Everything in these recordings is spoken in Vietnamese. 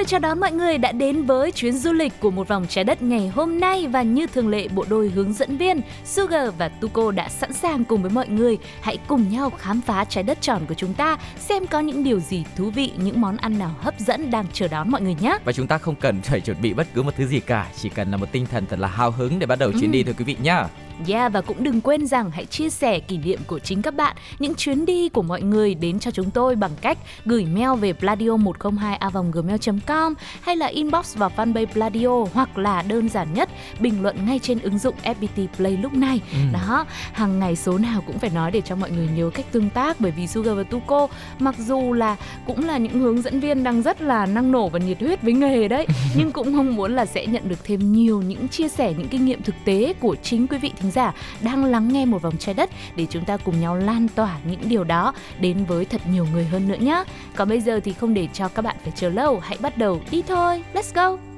được chào đón mọi người đã đến với chuyến du lịch của một vòng trái đất ngày hôm nay và như thường lệ bộ đôi hướng dẫn viên Sugar và Tuko đã sẵn sàng cùng với mọi người hãy cùng nhau khám phá trái đất tròn của chúng ta xem có những điều gì thú vị, những món ăn nào hấp dẫn đang chờ đón mọi người nhé. và chúng ta không cần phải chuẩn bị bất cứ một thứ gì cả chỉ cần là một tinh thần thật là hào hứng để bắt đầu chuyến Ừ. đi thôi quý vị nhá Yeah và cũng đừng quên rằng hãy chia sẻ kỷ niệm của chính các bạn, những chuyến đi của mọi người đến cho chúng tôi bằng cách gửi mail về pladio102a.gmail.com hay là inbox vào fanpage Pladio hoặc là đơn giản nhất bình luận ngay trên ứng dụng FPT Play lúc này. Ừ. Đó, hàng ngày số nào cũng phải nói để cho mọi người nhớ cách tương tác bởi vì Sugar và Tuko mặc dù là cũng là những hướng dẫn viên đang rất là năng nổ và nhiệt huyết với nghề đấy nhưng cũng mong muốn là sẽ nhận được thêm nhiều những chia sẻ những kinh nghiệm thực tế của chính quý vị thính giả đang lắng nghe một vòng trái đất để chúng ta cùng nhau lan tỏa những điều đó đến với thật nhiều người hơn nữa nhé. Còn bây giờ thì không để cho các bạn phải chờ lâu, hãy bắt đầu đi thôi. Let's go.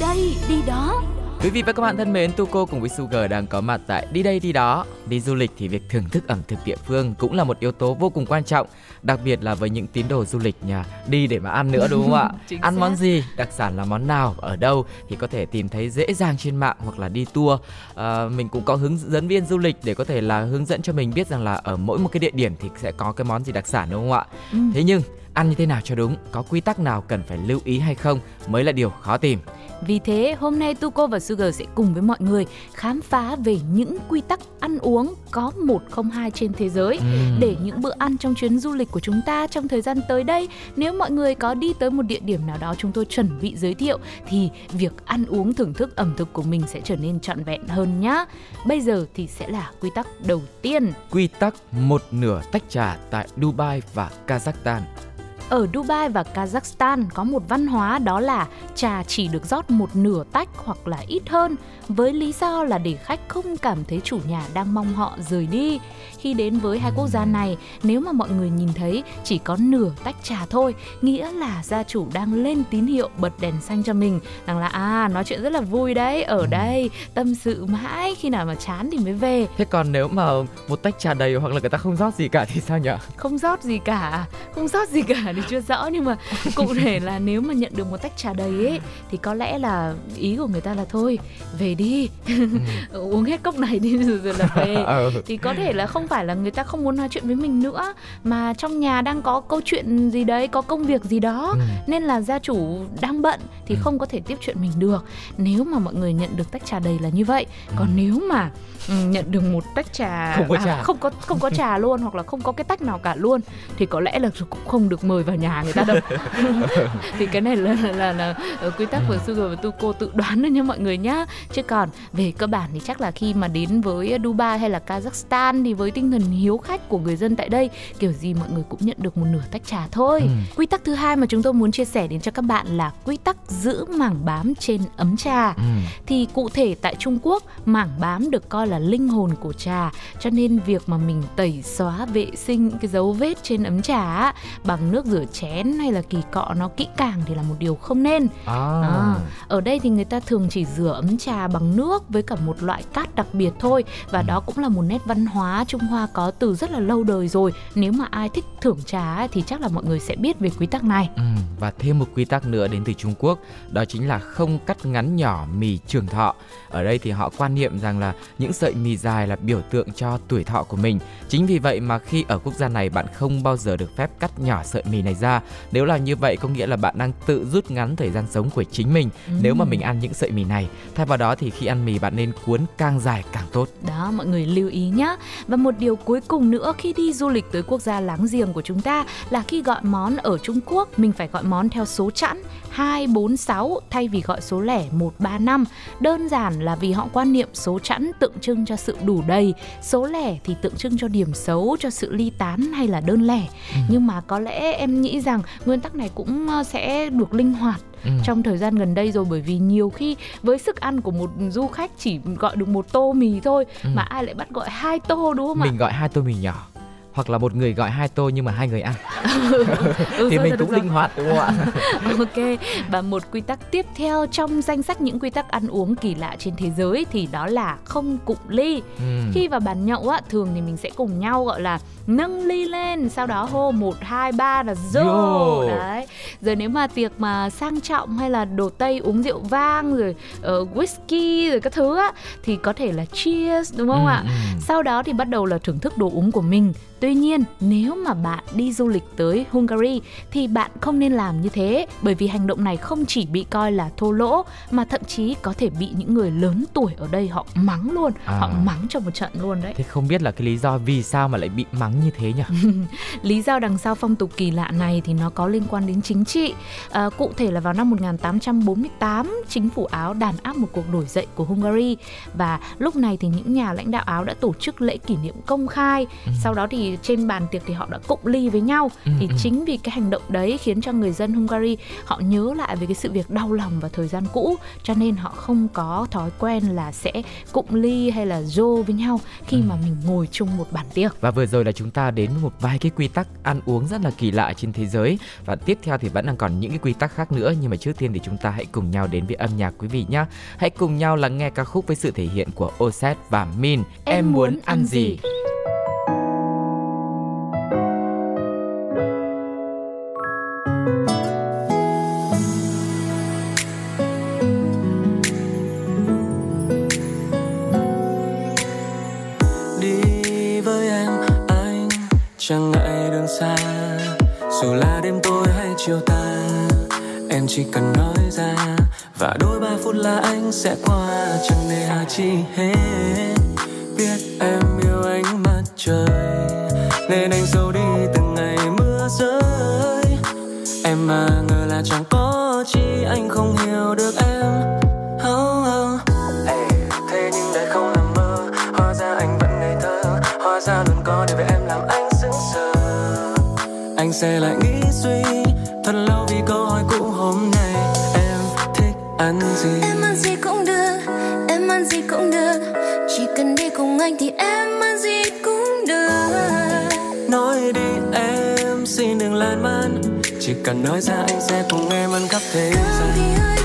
Đây, đi đó. Quý vị và các bạn thân mến, Tuko cùng với Sugar đang có mặt tại đi đây đi đó. Đi du lịch thì việc thưởng thức ẩm thực địa phương cũng là một yếu tố vô cùng quan trọng, đặc biệt là với những tín đồ du lịch nhà đi để mà ăn nữa đúng không ạ? Ăn xác. món gì, đặc sản là món nào, ở đâu thì có thể tìm thấy dễ dàng trên mạng hoặc là đi tour. À, mình cũng có hướng dẫn viên du lịch để có thể là hướng dẫn cho mình biết rằng là ở mỗi một cái địa điểm thì sẽ có cái món gì đặc sản đúng không ạ? Ừ. Thế nhưng ăn như thế nào cho đúng, có quy tắc nào cần phải lưu ý hay không mới là điều khó tìm. Vì thế, hôm nay Tuko và Sugar sẽ cùng với mọi người khám phá về những quy tắc ăn uống có một không hai trên thế giới Ừm. để những bữa ăn trong chuyến du lịch của chúng ta trong thời gian tới đây. Nếu mọi người có đi tới một địa điểm nào đó chúng tôi chuẩn bị giới thiệu thì việc ăn uống thưởng thức ẩm thực của mình sẽ trở nên trọn vẹn hơn nhá. Bây giờ thì sẽ là quy tắc đầu tiên. Quy tắc một nửa tách trà tại Dubai và Kazakhstan. Ở Dubai và Kazakhstan có một văn hóa đó là trà chỉ được rót một nửa tách hoặc là ít hơn với lý do là để khách không cảm thấy chủ nhà đang mong họ rời đi. Khi đến với hai quốc gia này, nếu mà mọi người nhìn thấy chỉ có nửa tách trà thôi, nghĩa là gia chủ đang lên tín hiệu bật đèn xanh cho mình rằng là à nói chuyện rất là vui đấy, ở đây tâm sự mãi khi nào mà chán thì mới về. Thế còn nếu mà một tách trà đầy hoặc là người ta không rót gì cả thì sao nhỉ? không rót gì cả không rót gì cả thì chưa rõ nhưng mà cụ thể là nếu mà nhận được một tách trà đầy ấy thì có lẽ là ý của người ta là thôi về đi uống hết cốc này đi rồi, rồi là về Ờ. thì có thể là không phải là người ta không muốn nói chuyện với mình nữa mà trong nhà đang có câu chuyện gì đấy có công việc gì đó Ừ. nên là gia chủ đang bận thì Ừ. không có thể tiếp chuyện mình được nếu mà mọi người nhận được tách trà đầy là như vậy còn nếu mà ừ, nhận được một tách trà Không có à, trà. không có không có trà luôn hoặc là không có cái tách nào cả luôn thì có lẽ là cũng không được mời vào nhà người ta đâu thì cái này là là, là, là ờ, quy tắc của Sugar và Tuko tự đoán thôi nha mọi người nhá chứ còn về cơ bản thì chắc là khi mà đến với Dubai hay là Kazakhstan thì với tinh thần hiếu khách của người dân tại đây kiểu gì mọi người cũng nhận được một nửa tách trà thôi Ừ. quy tắc thứ hai mà chúng tôi muốn chia sẻ đến cho các bạn là quy tắc giữ mảng bám trên ấm trà Ừ. thì cụ thể tại Trung Quốc mảng bám được coi là linh hồn của trà cho nên việc mà mình tẩy xóa vệ sinh cái dấu vết trên ấm trà bằng nước rửa chén hay là kỳ cọ nó kỹ càng thì là một điều không nên À. À, ở đây thì người ta thường chỉ rửa ấm trà bằng nước với cả một loại cát đặc biệt thôi và đó cũng là một nét văn hóa Trung Hoa có từ rất là lâu đời rồi. Nếu mà ai thích thưởng trà thì chắc là mọi người sẽ biết về quy tắc này. Ừ, và thêm một quy tắc nữa đến từ Trung Quốc, đó chính là không cắt ngắn nhỏ mì trường thọ. Ở đây thì họ quan niệm rằng là những sợi mì dài là biểu tượng cho tuổi thọ của mình. Chính vì vậy mà khi ở quốc gia này bạn không bao giờ được phép cắt nhỏ sợi mì này ra. Nếu là như vậy có nghĩa là bạn đang tự rút ngắn thời gian sống của chính mình Ừ. nếu mà mình ăn những sợi mì này. Thay vào đó thì khi ăn mì bạn nên cuốn càng dài càng tốt. Đó, mọi người lưu ý nhé. Và một điều cuối cùng nữa khi đi du lịch tới quốc gia láng giềng của chúng ta là khi gọi món ở Trung Quốc, mình phải gọi món theo số chẵn 2, 4, 6 thay vì gọi số lẻ 1, 3, 5. Đơn giản là vì họ quan niệm số chẵn tượng trưng cho sự đủ đầy, số lẻ thì tượng trưng cho điểm xấu, cho sự ly tán hay là đơn lẻ. Nhưng mà có lẽ em nghĩ rằng nguyên tắc này cũng ờ, sẽ được linh hoạt Ừ. trong thời gian gần đây rồi bởi vì nhiều khi với sức ăn của một du khách chỉ gọi được một tô mì thôi Ừ. mà ai lại bắt gọi hai tô đúng không Mình gọi hai tô mì nhỏ hoặc là một người gọi hai tô nhưng mà hai người ăn? Ừ, thì rồi, mình cũng linh hoạt đúng không ạ? ok và một quy tắc tiếp theo trong danh sách những quy tắc ăn uống kỳ lạ trên thế giới thì đó là không cụng ly Ừ. khi vào bàn nhậu á thường thì mình sẽ cùng nhau gọi là nâng ly lên sau đó hô một hai ba là dô Yo. đấy rồi nếu mà tiệc mà sang trọng hay là đồ tây uống rượu vang rồi uh, whisky rồi các thứ á thì có thể là cheers đúng không Ừ, ạ ừ. sau đó thì bắt đầu là thưởng thức đồ uống của mình tuy nhiên nếu mà bạn đi du lịch tới Hungary thì bạn không nên làm như thế bởi vì hành động này không chỉ bị coi là thô lỗ mà thậm chí có thể bị những người lớn tuổi ở đây họ mắng luôn À. họ mắng cho một trận luôn đấy Thế không biết là cái lý do vì sao mà lại bị mắng như thế nhỉ? Lý do đằng sau phong tục kỳ lạ này thì nó có liên quan đến chính trị. À, cụ thể là vào năm 1848, chính phủ Áo đàn áp một cuộc nổi dậy của Hungary và lúc này thì những nhà lãnh đạo Áo đã tổ chức lễ kỷ niệm công khai. Sau đó thì trên bàn tiệc thì họ đã cụng ly với nhau. Ừ, thì ừ. chính vì cái hành động đấy khiến cho người dân Hungary họ nhớ lại về cái sự việc đau lòng vào thời gian cũ, cho nên họ không có thói quen là sẽ cụng ly hay là dô với nhau khi Ừ. mà mình ngồi chung một bàn tiệc. Và vừa rồi là chúng ta đến với một vài cái quy tắc ăn uống rất là kỳ lạ trên thế giới và tiếp theo thì vẫn đang còn những cái quy tắc khác nữa nhưng mà trước tiên thì chúng ta hãy cùng nhau đến với âm nhạc quý vị nhé. Hãy cùng nhau lắng nghe ca khúc với sự thể hiện của Oset và Min. Em, muốn ăn gì? đi xa. Dù là đêm tối hay chiều tà, em chỉ cần nói ra. Và đôi ba phút là anh sẽ qua, chẳng nề hà chi hết. Biết em yêu ánh mặt trời, nên anh giấu đi từng ngày mưa rơi. Em mà ngờ là chẳng có chi anh không hiểu được em. Sẽ lại nghĩ suy Thật lâu vì câu hỏi cũ hôm nay. Em thích ăn gì? Em ăn gì cũng được, em ăn gì cũng được. Chỉ cần đi cùng anh thì em ăn gì cũng được. Nói đi em xin đừng lan man. Chỉ cần nói ra anh sẽ cùng em ăn khắp thế gian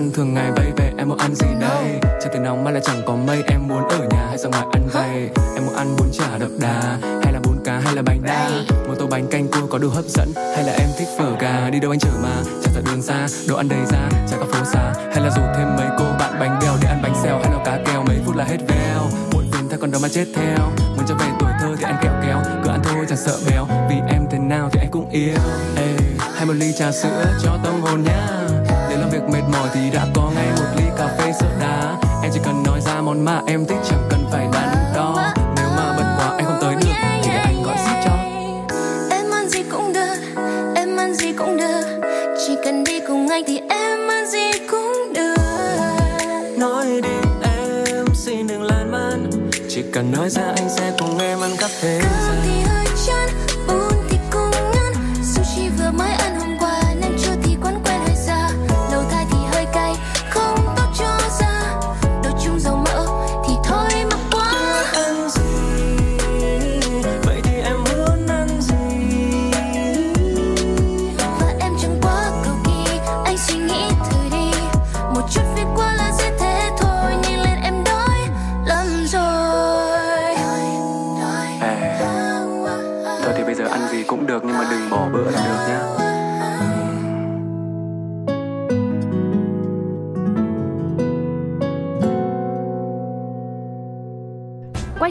khăn thường ngày baby Em muốn ăn gì đây? Trời thì nóng mà lại chẳng có mây Em muốn ở nhà hay ra ngoài ăn vay? Em muốn ăn bún chả đậm đà Hay là bún cá hay là bánh đa? Một tô bánh canh cua có đủ hấp dẫn Hay là em thích phở gà? Đi đâu anh chở mà Chẳng sợ đường xa, đồ ăn đầy ra Chả có phố xa Hay là rủ thêm mấy cô bạn bánh bèo Để ăn bánh xèo hay là cá kèo Mấy phút là hết veo Muộn phiền thay còn đâu mà chết theo Muốn trở về tuổi thơ thì anh kẹo kéo Cứ ăn thôi chẳng sợ béo Vì em thế nào thì anh cũng yêu Ê, hay một ly trà sữa cho tâm hồn nhá để làm việc mệt mỏi thì đã có ngay một ly cà phê sữa đá. Em chỉ cần nói ra món mà em thích chẳng cần phải đắn đo. Nếu mà bận quá anh không tới được thì để anh gọi ship cho. Em ăn gì cũng được, em ăn gì cũng được. Chỉ cần đi cùng anh thì em ăn gì cũng được. Nói đi em xin đừng lan man. Chỉ cần nói ra anh sẽ cùng em ăn khắp thế Cơm thì hơi chán,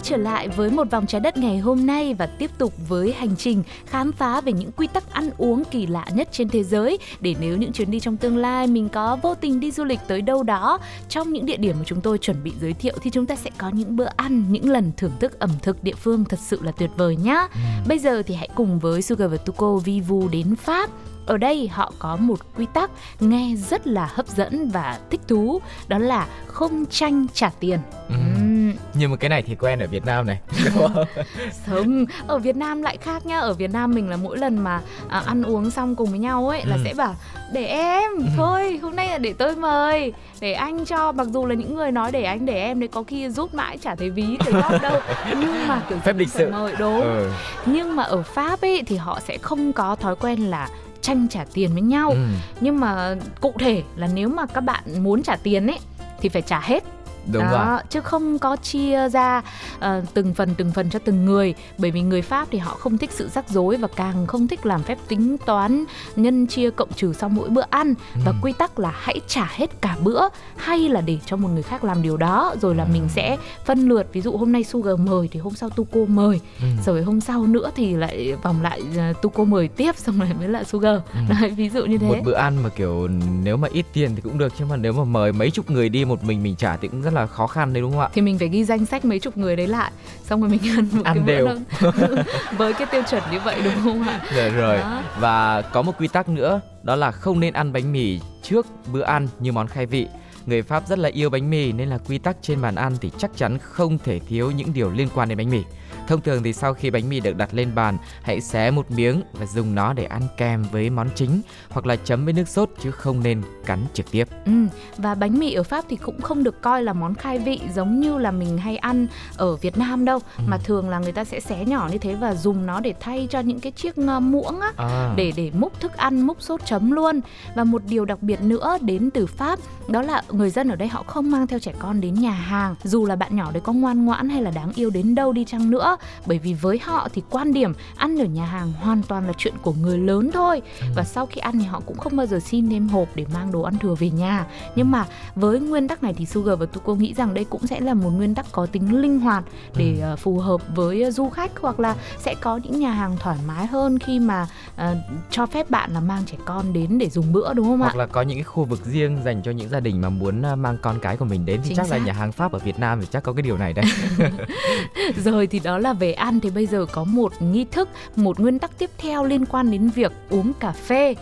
trở lại với một vòng trái đất ngày hôm nay và tiếp tục với hành trình khám phá về những quy tắc ăn uống kỳ lạ nhất trên thế giới để nếu những chuyến đi trong tương lai mình có vô tình đi du lịch tới đâu đó trong những địa điểm mà chúng tôi chuẩn bị giới thiệu thì chúng ta sẽ có những bữa ăn, những lần thưởng thức ẩm thực địa phương thật sự là tuyệt vời nhá. Bây giờ thì hãy cùng với Sugar và Tuko Vivu đến Pháp ở đây họ có một quy tắc nghe rất là hấp dẫn và thích thú đó là không tranh trả tiền Ừ. Nhưng mà cái này thì quen ở Việt Nam này. Đúng không? ở Việt Nam lại khác nhá ở Việt Nam mình là mỗi lần mà à, ăn uống xong cùng với nhau ấy là Ừ. sẽ bảo để em thôi hôm nay là để tôi mời để anh cho mặc dù là những người nói để anh để em đấy có khi rút mãi chả thấy ví góp đâu nhưng mà kiểu Phép lịch sự. mời đúng Ừ. nhưng mà ở Pháp ấy thì họ sẽ không có thói quen là tranh trả tiền với nhau Ừ. nhưng mà cụ thể là nếu mà các bạn muốn trả tiền ấy thì phải trả hết Đúng đó, rồi. chứ không có chia ra ờ, từng phần từng phần cho từng người bởi vì người Pháp thì họ không thích sự rắc rối và càng không thích làm phép tính toán nhân chia cộng trừ sau mỗi bữa ăn và Ừ. quy tắc là hãy trả hết cả bữa hay là để cho một người khác làm điều đó rồi là mình sẽ phân lượt ví dụ hôm nay Sugar mời thì hôm sau Tuko mời Ừ. rồi hôm sau nữa thì lại vòng lại ờ, Tuko mời tiếp xong rồi mới lại Sugar Ừ. Đấy, ví dụ như thế một bữa ăn mà kiểu nếu mà ít tiền thì cũng được chứ mà nếu mà mời mấy chục người đi một mình mình trả thì cũng rất là khó khăn đấy đúng không ạ thì mình phải ghi danh sách mấy chục người đấy lại xong rồi mình ăn một Ăn cái bữa đều. đó. với cái tiêu chuẩn như vậy đúng không ạ rồi rồi Đó. và có một quy tắc nữa đó là không nên ăn bánh mì trước bữa ăn như món khai vị người Pháp rất là yêu bánh mì nên là quy tắc trên bàn ăn thì chắc chắn không thể thiếu những điều liên quan đến bánh mì thông thường thì sau khi bánh mì được đặt lên bàn hãy xé một miếng và dùng nó để ăn kèm với món chính hoặc là chấm với nước sốt chứ không nên cắn trực tiếp ừ. và bánh mì ở Pháp thì cũng không được coi là món khai vị giống như là mình hay ăn ở Việt Nam đâu Ừ. mà thường là người ta sẽ xé nhỏ như thế và dùng nó để thay cho những cái chiếc ờ, muỗng á à. để để múc thức ăn múc sốt chấm luôn và một điều đặc biệt nữa đến từ Pháp đó là người dân ở đây họ không mang theo trẻ con đến nhà hàng dù là bạn nhỏ đấy có ngoan ngoãn hay là đáng yêu đến đâu đi chăng nữa bởi vì với họ thì quan điểm ăn ở nhà hàng hoàn toàn là chuyện của người lớn thôi và sau khi ăn thì họ cũng không bao giờ xin thêm hộp để mang đồ ăn thừa về nhà nhưng mà với nguyên tắc này thì Sugar và Tuko nghĩ rằng đây cũng sẽ là một nguyên tắc có tính linh hoạt để ờ, phù hợp với ờ, du khách hoặc là sẽ có những nhà hàng thoải mái hơn khi mà ờ, cho phép bạn là mang trẻ con đến để dùng bữa đúng không ạ? hoặc là có những cái khu vực riêng dành cho những gia đình mà muốn mang con cái của mình đến thì Chính chắc là xác. nhà hàng Pháp ở Việt Nam thì chắc có cái điều này đấy. Rồi thì đó là về ăn thì bây giờ có một nghi thức, một nguyên tắc tiếp theo liên quan đến việc uống cà phê.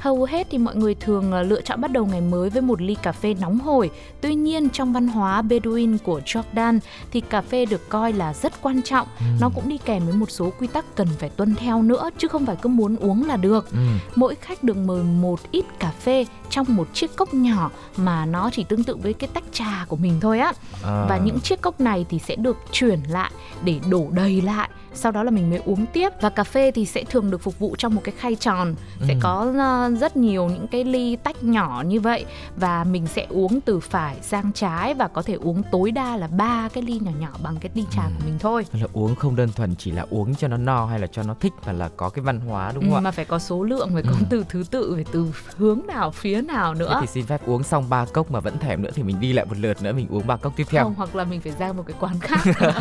Hầu hết thì mọi người thường ờ, lựa chọn bắt đầu ngày mới với một ly cà phê nóng hổi. Tuy nhiên trong văn hóa Bedouin của Jordan thì cà phê được coi là rất quan trọng. Nó cũng đi kèm với một số quy tắc cần phải tuân theo nữa chứ không phải cứ muốn uống là được. Ừ. Mỗi khách được mời một ít cà phê trong một chiếc cốc nhỏ mà nó chỉ tương tự với cái tách trà của mình thôi á. À. Và những chiếc cốc này thì sẽ được chuyển lại để đổ đầy lại sau đó là mình mới uống tiếp và cà phê thì sẽ thường được phục vụ trong một cái khay tròn sẽ Ừ. có ờ, rất nhiều những cái ly tách nhỏ như vậy và mình sẽ uống từ phải sang trái và có thể uống tối đa là ba cái ly nhỏ nhỏ bằng cái ly trà Ừ. của mình thôi là uống không đơn thuần chỉ là uống cho nó no hay là cho nó thích mà là có cái văn hóa đúng Ừ, không ạ? mà phải có số lượng phải có Ừ. từ thứ tự phải từ hướng nào phía nào Thế nữa thì xin phép uống xong ba cốc mà vẫn thèm nữa thì mình đi lại một lượt nữa mình uống ba cốc tiếp theo. không hoặc là mình phải ra một cái quán khác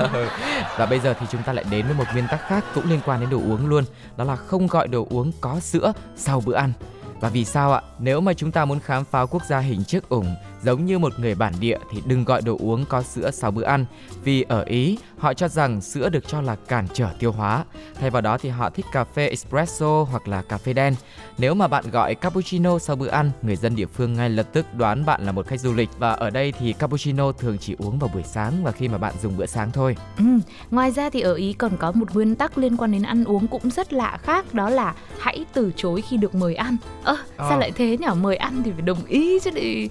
Và bây giờ thì chúng ta lại đến với một một nguyên tắc khác cũng liên quan đến đồ uống luôn, đó là không gọi đồ uống có sữa sau bữa ăn. Và vì sao ạ? Nếu mà chúng ta muốn khám phá quốc gia hình chiếc ủng giống như một người bản địa thì đừng gọi đồ uống có sữa sau bữa ăn. Vì ở Ý, họ cho rằng sữa được cho là cản trở tiêu hóa. Thay vào đó thì họ thích cà phê espresso hoặc là cà phê đen. Nếu mà bạn gọi cappuccino sau bữa ăn, người dân địa phương ngay lập tức đoán bạn là một khách du lịch. Và ở đây thì cappuccino thường chỉ uống vào buổi sáng và khi mà bạn dùng bữa sáng thôi. Ừ. Ngoài ra thì ở Ý còn có một nguyên tắc liên quan đến ăn uống cũng rất lạ khác đó là hãy từ chối khi được mời ăn. Ơ, Ờ. sao lại thế nhỉ? Mời ăn thì phải đồng ý chứ đi.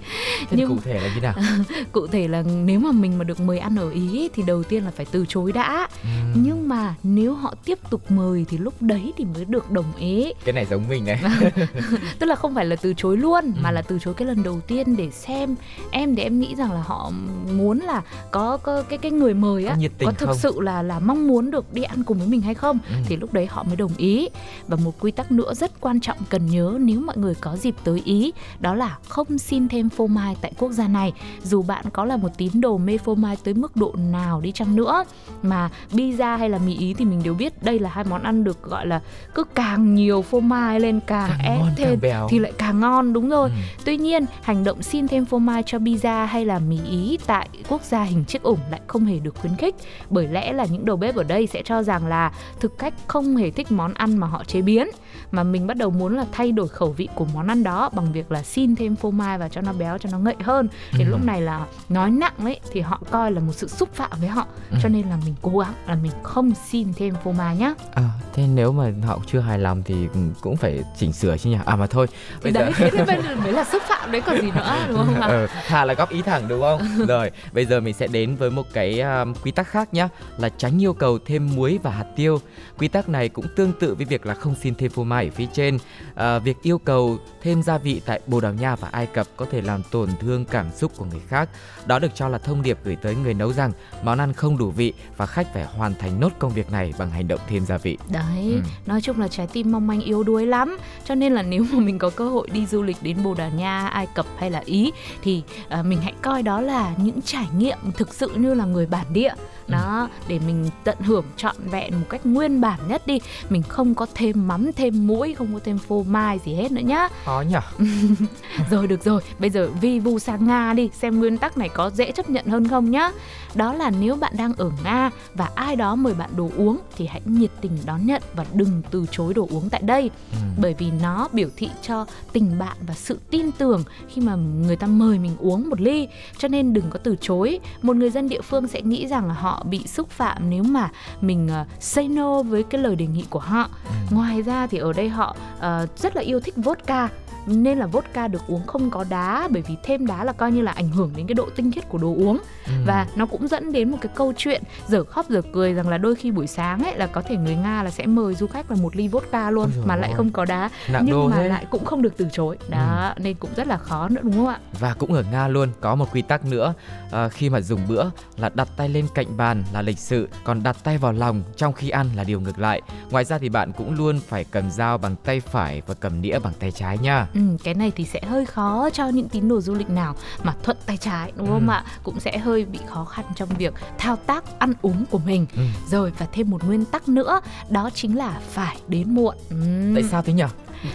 Thế Nhưng cụ thể là như nào? cụ thể là nếu mà mình mà được mời ăn ở Ý thì đầu tiên là phải từ chối đã. Ừm, Nhưng mà nếu họ tiếp tục mời thì lúc đấy thì mới được đồng ý. cái này giống mình này. Tức là không phải là từ chối luôn mà Ừ. là từ chối cái lần đầu tiên để xem. Em thì em nghĩ rằng là họ muốn là có, có cái cái người mời á Có có thực không? sự là là mong muốn được đi ăn cùng với mình hay không Ừ. thì lúc đấy họ mới đồng ý và một quy tắc nữa rất quan trọng cần nhớ nếu mọi người có dịp tới Ý, đó là không xin thêm phô mai tại quốc gia này. Dù bạn có là một tín đồ mê phô mai tới mức độ nào đi chăng nữa, mà pizza hay là mì Ý thì mình đều biết đây là hai món ăn được gọi là cứ càng nhiều phô mai lên càng, Càng ép ngon, càng thêm béo. thì lại càng ngon đúng rồi. Ừ. Tuy nhiên, hành động xin thêm phô mai cho pizza hay là mì Ý tại quốc gia hình chiếc ủng lại không hề được khuyến khích bởi lẽ là những đầu bếp ở đây sẽ cho rằng là thực khách không hề thích món ăn mà họ chế biến mà mình bắt đầu muốn là thay đổi khẩu vị của món ăn đó bằng việc là xin thêm phô mai vào cho nó béo cho nó ngậy hơn thì Ừ. lúc này là nói nặng ấy thì họ coi là một sự xúc phạm với họ Ừ. cho nên là mình cố gắng là mình không xin thêm phô mai nhá À, thế nếu mà họ chưa hài lòng thì cũng phải chỉnh sửa chứ nhỉ? À mà thôi. thì đấy thế thì bây giờ mới là xúc phạm đấy còn gì nữa đúng không ạ ờ, thà là góp ý thẳng đúng không? Rồi, bây giờ mình sẽ đến với một cái um, quy tắc khác nhá, là tránh yêu cầu thêm muối và hạt tiêu. Quy tắc này cũng tương tự với việc là không xin thêm phô mai ở phía trên. À, việc yêu cầu thêm gia vị tại Bồ Đào Nha và Ai Cập có thể làm tổn thương cảm xúc của người khác. Đó được cho là thông điệp gửi tới người nấu rằng món ăn không đủ vị và khách phải hoàn thành nốt công việc này bằng hành động thêm gia vị. Đấy, Ừ. nói chung là trái tim mong manh yếu đuối lắm Cho nên là nếu mà mình có cơ hội đi du lịch đến Bồ Đào Nha, Ai Cập hay là Ý Thì à, mình hãy coi đó là những trải nghiệm thực sự như là người bản địa đó để mình tận hưởng trọn vẹn một cách nguyên bản nhất đi mình không có thêm mắm thêm muối không có thêm phô mai gì hết nữa nhá Khó nhỉ? rồi được rồi, bây giờ vi vu sang Nga đi, xem nguyên tắc này có dễ chấp nhận hơn không nhá. Đó là nếu bạn đang ở Nga và ai đó mời bạn đồ uống thì hãy nhiệt tình đón nhận và đừng từ chối đồ uống tại đây. Ừ. Bởi vì nó biểu thị cho tình bạn và sự tin tưởng khi mà người ta mời mình uống một ly. Cho nên đừng có từ chối. Một người dân địa phương sẽ nghĩ rằng là họ bị xúc phạm nếu mà mình ờ, say no với cái lời đề nghị của họ. Ừ. Ngoài ra thì ở đây họ ờ, rất là yêu thích vodka nên là vodka được uống không có đá bởi vì thêm đá là coi như là ảnh hưởng đến cái độ tinh khiết của đồ uống Ừ. và nó cũng dẫn đến một cái câu chuyện dở khóc dở cười rằng là đôi khi buổi sáng ấy là có thể người Nga là sẽ mời du khách là một ly vodka luôn Ôi mà lại ôi. không có đá Nặng nhưng mà thế. Ừ. lại cũng không được từ chối đó nên cũng rất là khó nữa đúng không ạ Và cũng ở Nga luôn có một quy tắc nữa à, khi mà dùng bữa là đặt tay lên cạnh bàn là lịch sự, còn đặt tay vào lòng trong khi ăn là điều ngược lại. Ngoài ra thì bạn cũng luôn phải cầm dao bằng tay phải và cầm đĩa bằng tay trái nha. Ừ, cái này thì sẽ hơi khó cho những tín đồ du lịch nào mà thuận tay trái đúng không Ừ. ạ? Cũng sẽ hơi bị khó khăn trong việc thao tác ăn uống của mình. Ừ. Rồi và thêm một nguyên tắc nữa, đó chính là phải đến muộn. Ừm. Tại sao thế nhỉ?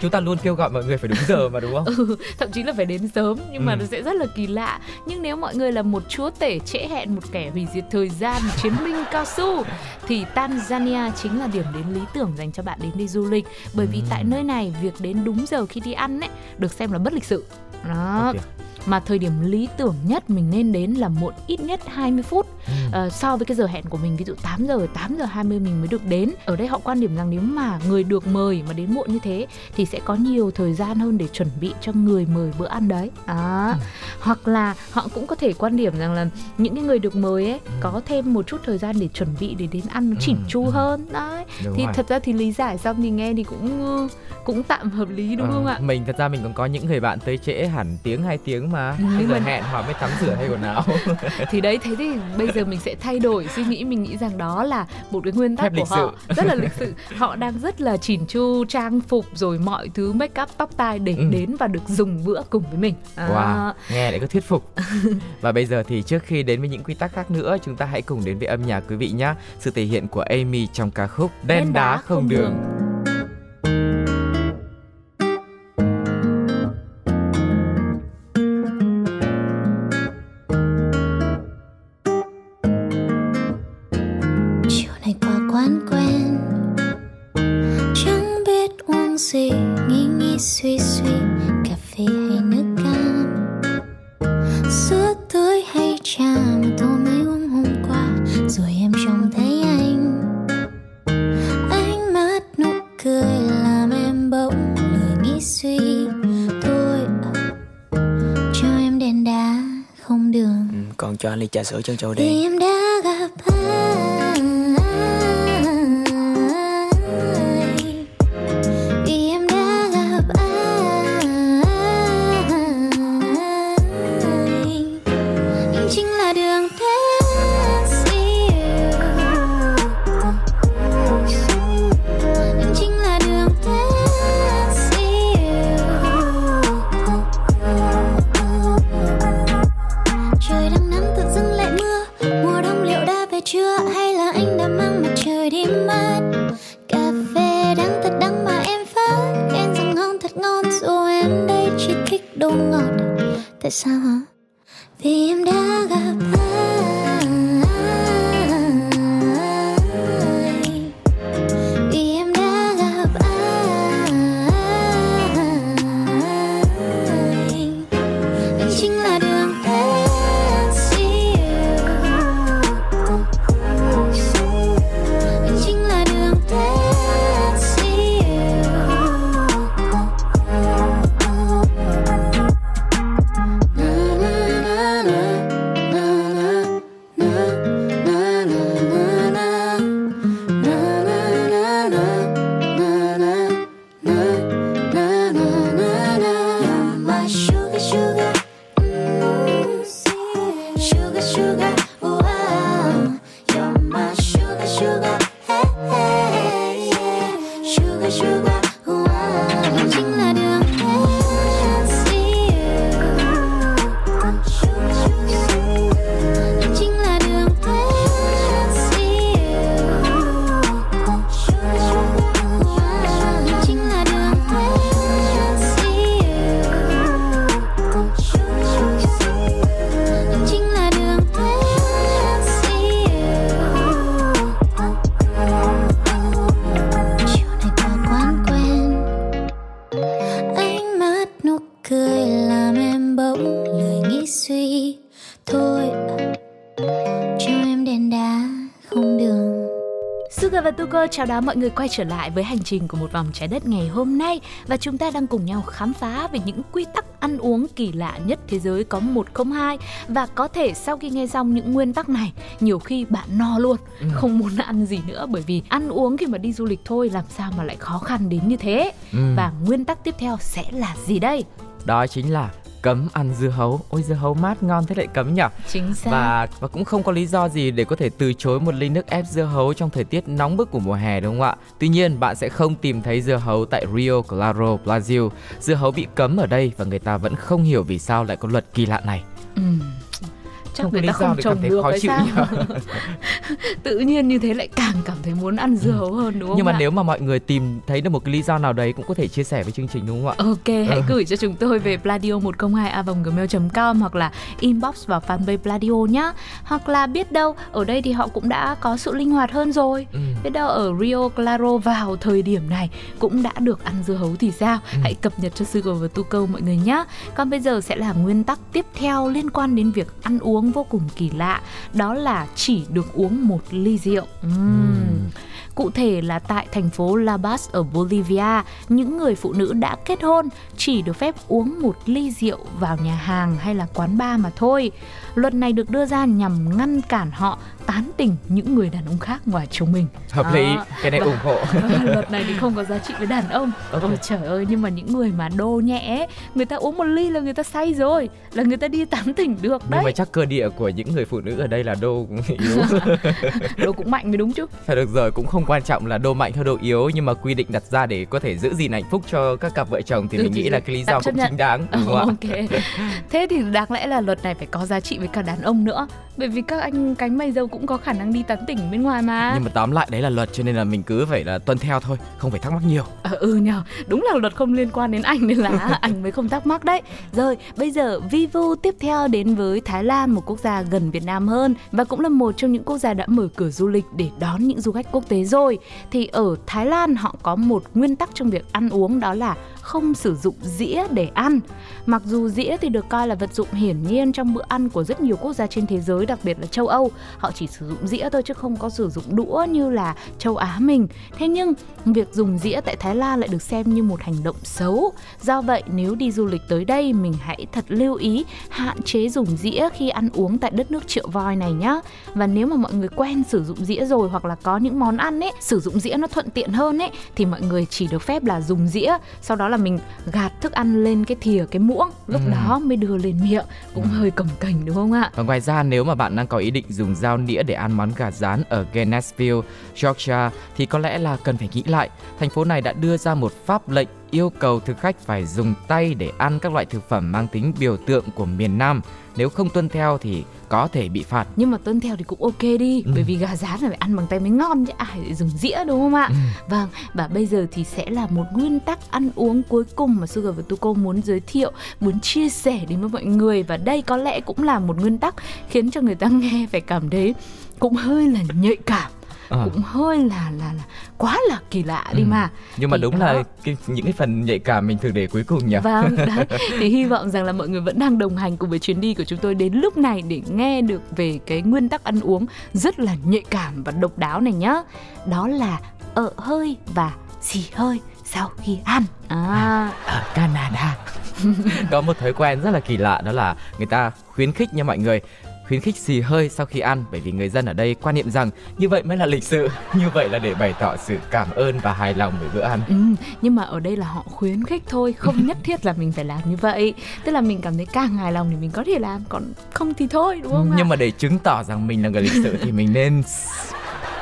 Chúng ta luôn kêu gọi mọi người phải đúng giờ mà đúng không? Ừ, thậm chí là phải đến sớm nhưng mà Ừ. nó sẽ rất là kỳ lạ nhưng nếu mọi người là một chúa tể trễ hẹn một kẻ hủy diệt thời gian chiến binh cao su thì Tanzania chính là điểm đến lý tưởng dành cho bạn đến đi du lịch bởi vì Ừ. tại nơi này việc đến đúng giờ khi đi ăn ấy được xem là bất lịch sự đó Ok. mà thời điểm lý tưởng nhất mình nên đến là muộn ít nhất 20 phút Ừ. Ờ, so với cái giờ hẹn của mình ví dụ 8 giờ 8 giờ 20 mình mới được đến ở đây họ quan điểm rằng nếu mà người được mời mà đến muộn như thế thì sẽ có nhiều thời gian hơn để chuẩn bị cho người mời bữa ăn đấy à, Ừ. hoặc là họ cũng có thể quan điểm rằng là những cái người được mời ấy có thêm một chút thời gian để chuẩn bị để đến ăn nó chỉn Ừ, chu ừ. hơn đấy Đúng thì rồi. thật ra thì lý giải xong thì nghe thì cũng ờ, cũng tạm hợp lý đúng Ờ, không ạ Mình thật ra mình cũng có những người bạn tới trễ hẳn tiếng hai tiếng mà. Ừ, Bây giờ mà- hẹn họ mới tắm rửa thay quần áo. thì đấy thế thì bây giờ mình sẽ thay đổi suy nghĩ mình nghĩ rằng đó là một cái nguyên tắc Phép của họ rất là lịch sự họ đang rất là chỉn chu trang phục rồi mọi thứ make up tóc tai để Ừ. đến và được dùng bữa cùng với mình à, Wow, nghe lại có thuyết phục. Và bây giờ thì trước khi đến với những quy tắc khác nữa, chúng ta hãy cùng đến với âm nhạc quý vị nhé. Sự thể hiện của Amy trong ca khúc Đen đá không đường. chiều trà sữa chân châu vì đen em đã Tuko chào đón mọi người quay trở lại với hành trình của một vòng trái đất ngày hôm nay. Và chúng ta đang cùng nhau khám phá về những quy tắc ăn uống kỳ lạ nhất thế giới có 102 và có thể sau khi nghe xong những nguyên tắc này nhiều khi bạn no luôn không muốn ăn gì nữa. Bởi vì ăn uống khi mà đi du lịch thôi làm sao mà lại khó khăn đến như thế? Ừ. và nguyên tắc tiếp theo sẽ là gì đây? Đó chính là cấm ăn dưa hấu. Ôi dưa hấu mát ngon thế lại cấm nhỉ? chính xác Và và cũng không có lý do gì để có thể từ chối một ly nước ép dưa hấu trong thời tiết nóng bức của mùa hè đúng không ạ? Tuy nhiên, bạn sẽ không tìm thấy dưa hấu tại Rio Claro, Brazil. Dưa hấu bị cấm ở đây và người ta vẫn không hiểu vì sao lại có luật kỳ lạ này. ừ. Chắc Không người ta không trồng được chịu sao tự nhiên như thế lại càng cảm thấy muốn ăn dưa hấu hơn đúng không Nhưng mà ạ? nếu mà mọi người tìm thấy được một cái lý do nào đấy cũng có thể chia sẻ với chương trình đúng không ạ? Ok, hãy gửi cho chúng tôi về pladio 102 gmail.com hoặc là inbox vào fanpage Pladio nhá. Hoặc là biết đâu ở đây thì họ cũng đã có sự linh hoạt hơn rồi. Ừ. Biết đâu ở Rio Claro vào thời điểm này cũng đã được ăn dưa hấu thì sao? Ừ. Hãy cập nhật cho Sugar và Tu Câu mọi người nhé. Còn bây giờ sẽ là nguyên tắc tiếp theo liên quan đến việc ăn uống vô cùng kỳ lạ. Đó là chỉ được uống một ly rượu. Uhm. Cụ thể là tại thành phố La Paz ở Bolivia, những người phụ nữ đã kết hôn chỉ được phép uống một ly rượu vào nhà hàng hay là quán bar mà thôi. Luật này được đưa ra nhằm ngăn cản họ tán tỉnh những người đàn ông khác ngoài chúng mình. Hợp lý, Đó. cái này Và- ủng hộ. luật này thì không có giá trị với đàn ông Ok. ôi trời ơi nhưng mà những người mà đô nhẹ người ta uống một ly là người ta say rồi là người ta đi tán tỉnh được Nhưng mà đấy chắc cơ địa của những người phụ nữ ở đây là đô cũng yếu. đô cũng mạnh mới đúng chứ Thôi được rồi, cũng không quan trọng là đô mạnh hay đô yếu nhưng mà quy định đặt ra để có thể giữ gìn hạnh phúc cho các cặp vợ chồng thì Ừ, mình nghĩ là cái lý do cũng nhận. chính đáng đúng không ok thế thì đáng lẽ là luật này phải có giá trị với cả đàn ông nữa bởi vì các anh cánh mày dâu cũng có khả năng đi tán tỉnh bên ngoài mà. Nhưng mà tóm lại đấy là luật cho nên là mình cứ phải là tuân theo thôi, không phải thắc mắc nhiều. Ờ, ừ nhờ đúng là luật không liên quan đến anh nên là anh mới không thắc mắc đấy. Rồi bây giờ Vivo tiếp theo đến với Thái Lan một quốc gia gần Việt Nam hơn và cũng là một trong những quốc gia đã mở cửa du lịch để đón những du khách quốc tế rồi. Thì ở Thái Lan họ có một nguyên tắc trong việc ăn uống đó là không sử dụng dĩa để ăn. Mặc dù dĩa thì được coi là vật dụng hiển nhiên trong bữa ăn của rất nhiều quốc gia trên thế giới, đặc biệt là châu Âu. Họ chỉ sử dụng dĩa thôi chứ không có sử dụng đũa như là châu Á mình. Thế nhưng, việc dùng dĩa tại Thái Lan lại được xem như một hành động xấu. Do vậy, nếu đi du lịch tới đây, mình hãy thật lưu ý hạn chế dùng dĩa khi ăn uống tại đất nước triệu voi này nhá. Và nếu mà mọi người quen sử dụng dĩa rồi hoặc là có những món ăn ấy, sử dụng dĩa nó thuận tiện hơn ấy, thì mọi người chỉ được phép là dùng dĩa. Sau đó là mình gạt thức ăn lên cái thìa cái muỗng lúc Ừ. đó mới đưa lên miệng cũng hơi cồng kềnh đúng không ạ Và ngoài ra nếu mà bạn đang có ý định dùng dao nĩa để ăn món gà rán ở Gainesville, Georgia thì có lẽ là cần phải nghĩ lại. Thành phố này đã đưa ra một pháp lệnh yêu cầu thực khách phải dùng tay để ăn các loại thực phẩm mang tính biểu tượng của miền Nam. Nếu không tuân theo thì có thể bị phạt. nhưng mà tuân theo thì cũng ok đi Ừ. bởi vì gà rán là phải ăn bằng tay mới ngon chứ ai lại dùng dĩa đúng không ạ Ừ. vâng và bây giờ thì sẽ là một nguyên tắc ăn uống cuối cùng mà Sugar và Tuko muốn giới thiệu muốn chia sẻ đến với mọi người và đây có lẽ cũng là một nguyên tắc khiến cho người ta nghe phải cảm thấy cũng hơi là nhạy cảm Ờ. cũng hơi là là là quá là kỳ lạ đi Ừ. mà Nhưng mà Thì đúng đó. là cái, những cái phần nhạy cảm mình thường để cuối cùng nhỉ. Vâng, đấy. Thì hy vọng rằng là mọi người vẫn đang đồng hành cùng với chuyến đi của chúng tôi đến lúc này để nghe được về cái nguyên tắc ăn uống rất là nhạy cảm và độc đáo này nhá. Đó là ợ hơi và xì hơi sau khi ăn. À, ở Canada có một thói quen rất là kỳ lạ đó là người ta khuyến khích nha mọi người khuyến khích xì hơi sau khi ăn bởi vì người dân ở đây quan niệm rằng như vậy mới là lịch sự như vậy là để bày tỏ sự cảm ơn và hài lòng với bữa ăn ừ, nhưng mà ở đây là họ khuyến khích thôi, không nhất thiết là mình phải làm như vậy. Tức là mình cảm thấy càng hài lòng thì mình có thể làm, còn không thì thôi đúng không ạ? nhưng mà để chứng tỏ rằng mình là người lịch sự thì mình nên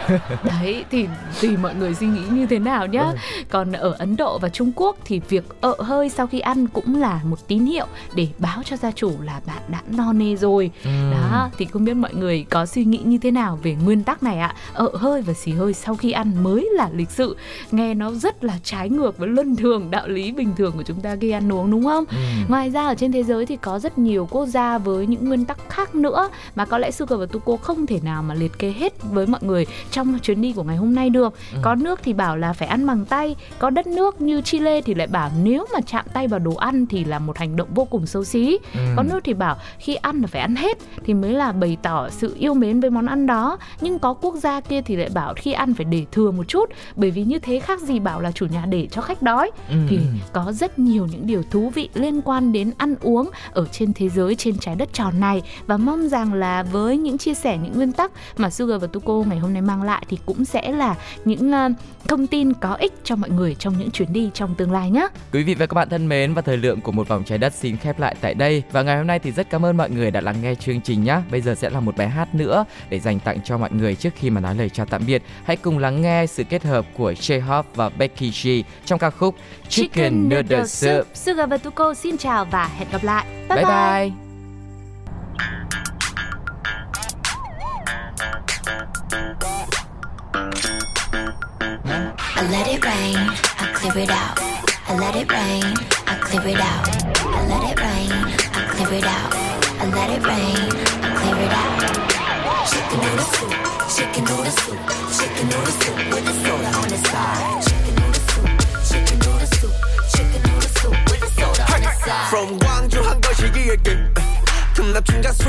Đấy thì tùy mọi người suy nghĩ như thế nào nhá. Ừ. Còn ở Ấn Độ và Trung Quốc thì việc ợ hơi sau khi ăn cũng là một tín hiệu để báo cho gia chủ là bạn đã no nê rồi. Ừm. Đó, thì không biết mọi người có suy nghĩ như thế nào về nguyên tắc này ạ? Ợ hơi và xì hơi sau khi ăn mới là lịch sự. Nghe nó rất là trái ngược với luân thường đạo lý bình thường của chúng ta khi ăn uống đúng không? Ừm. Ngoài ra ở trên thế giới thì có rất nhiều quốc gia với những nguyên tắc khác nữa mà có lẽ Sugar và Tuko không thể nào mà liệt kê hết với mọi người trong chuyến đi của ngày hôm nay được. Ừ. Có nước thì bảo là phải ăn bằng tay, có đất nước như Chile thì lại bảo nếu mà chạm tay vào đồ ăn thì là một hành động vô cùng xấu xí. Ừm. Có nước thì bảo khi ăn là phải ăn hết thì mới là bày tỏ sự yêu mến với món ăn đó. Nhưng có quốc gia kia thì lại bảo khi ăn phải để thừa một chút bởi vì như thế khác gì bảo là chủ nhà để cho khách đói Ừm, thì có rất nhiều những điều thú vị liên quan đến ăn uống ở trên thế giới trên trái đất tròn này và mong rằng là với những chia sẻ những nguyên tắc mà Sugar và Tuko ngày hôm nay mang lại thì cũng sẽ là những ờ, thông tin có ích cho mọi người trong những chuyến đi trong tương lai nhé. Quý vị và các bạn thân mến và thời lượng của một vòng trái đất xin khép lại tại đây và ngày hôm nay thì rất cảm ơn mọi người đã lắng nghe chương trình nhé. Bây giờ sẽ là một bài hát nữa để dành tặng cho mọi người trước khi mà nói lời chào tạm biệt. Hãy cùng lắng nghe sự kết hợp của J-Hope và Becky G trong ca khúc Chicken Noodle Soup. Sugar và Tuko xin chào và hẹn gặp lại. Bye bye. I let it rain, I clear it out. I let it rain, I clear it out. I let it rain, I clear it out. I let it rain, I clear it out. Chicken noodle soup, chicken noodle soup, chicken noodle soup with the soda on the side. Chicken noodle soup, chicken noodle soup, chicken noodle soup with the soda on the side. From 광주 한 거시기에 그 금남 충장 스트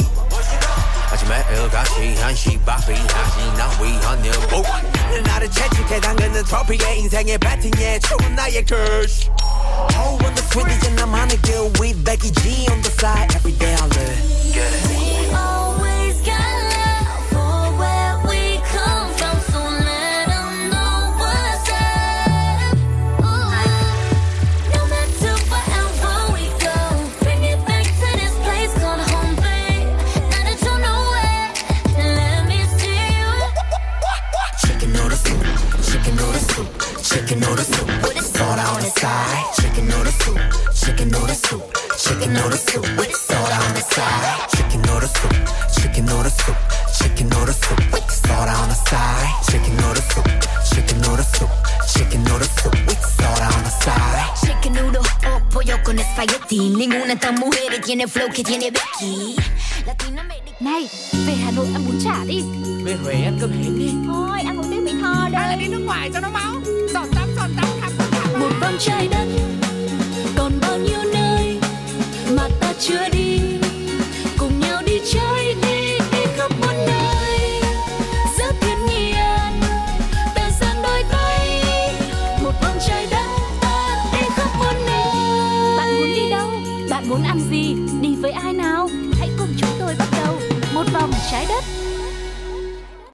마지막 일같이 한시 바삐 하지 난위 헌일 보 나를 채찍해 당근은 트로피의 인생의 배팅에 추운 나의 curse Oh on the sweet 이제 나만의 길 with Becky G on the side every day I live Get it Chicken noodle soup soda on the side Chicken noodle soup Chicken noodle soup Chicken noodle soup soda on the side Chicken noodle soup Chicken noodle soup Chicken noodle soup soda on the side Chicken noodle soup Chicken noodle soup Chicken noodle soup soda on the side Chicken noodle, oh pollo con espagueti. Ninguna tan mujer tiene flow que tiene Becky. Latinoamérica. Này, về Hà Nội ăn bún chả đi. Về Huế ăn cơm hến đi Thôi, ăn Tho Hay là đi nước ngoài cho nó máu. Giọt tắm, giọt tắm, khắp khắp. Một vòng trái đất còn bao nhiêu nơi mà ta chưa đi?